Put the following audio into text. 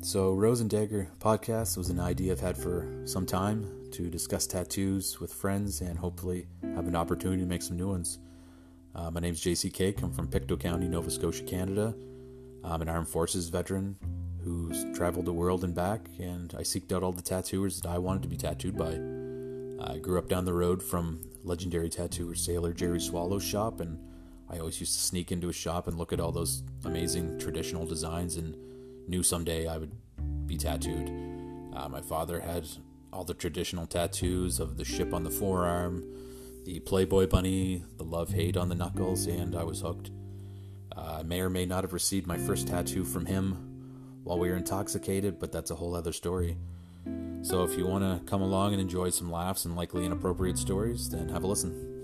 So, Rose and Dagger podcast was an idea I've had for some time to discuss tattoos with friends and hopefully have an opportunity to make some new ones. Uh, my name is JC Cake. I'm from Pictou County, Nova Scotia, Canada. I'm an armed forces veteran who's traveled the world and back, and I seeked out all the tattooers that I wanted to be tattooed by. I grew up down the road from legendary tattooer sailor Jerry Swallow's shop, and I always used to sneak into his shop and look at all those amazing traditional designs and knew someday I would be tattooed. Uh, my father had all the traditional tattoos of the ship on the forearm, the Playboy bunny, the love hate on the knuckles, and I was hooked. Uh, I may or may not have received my first tattoo from him while we were intoxicated, but that's a whole other story. So if you want to come along and enjoy some laughs and likely inappropriate stories, then have a listen.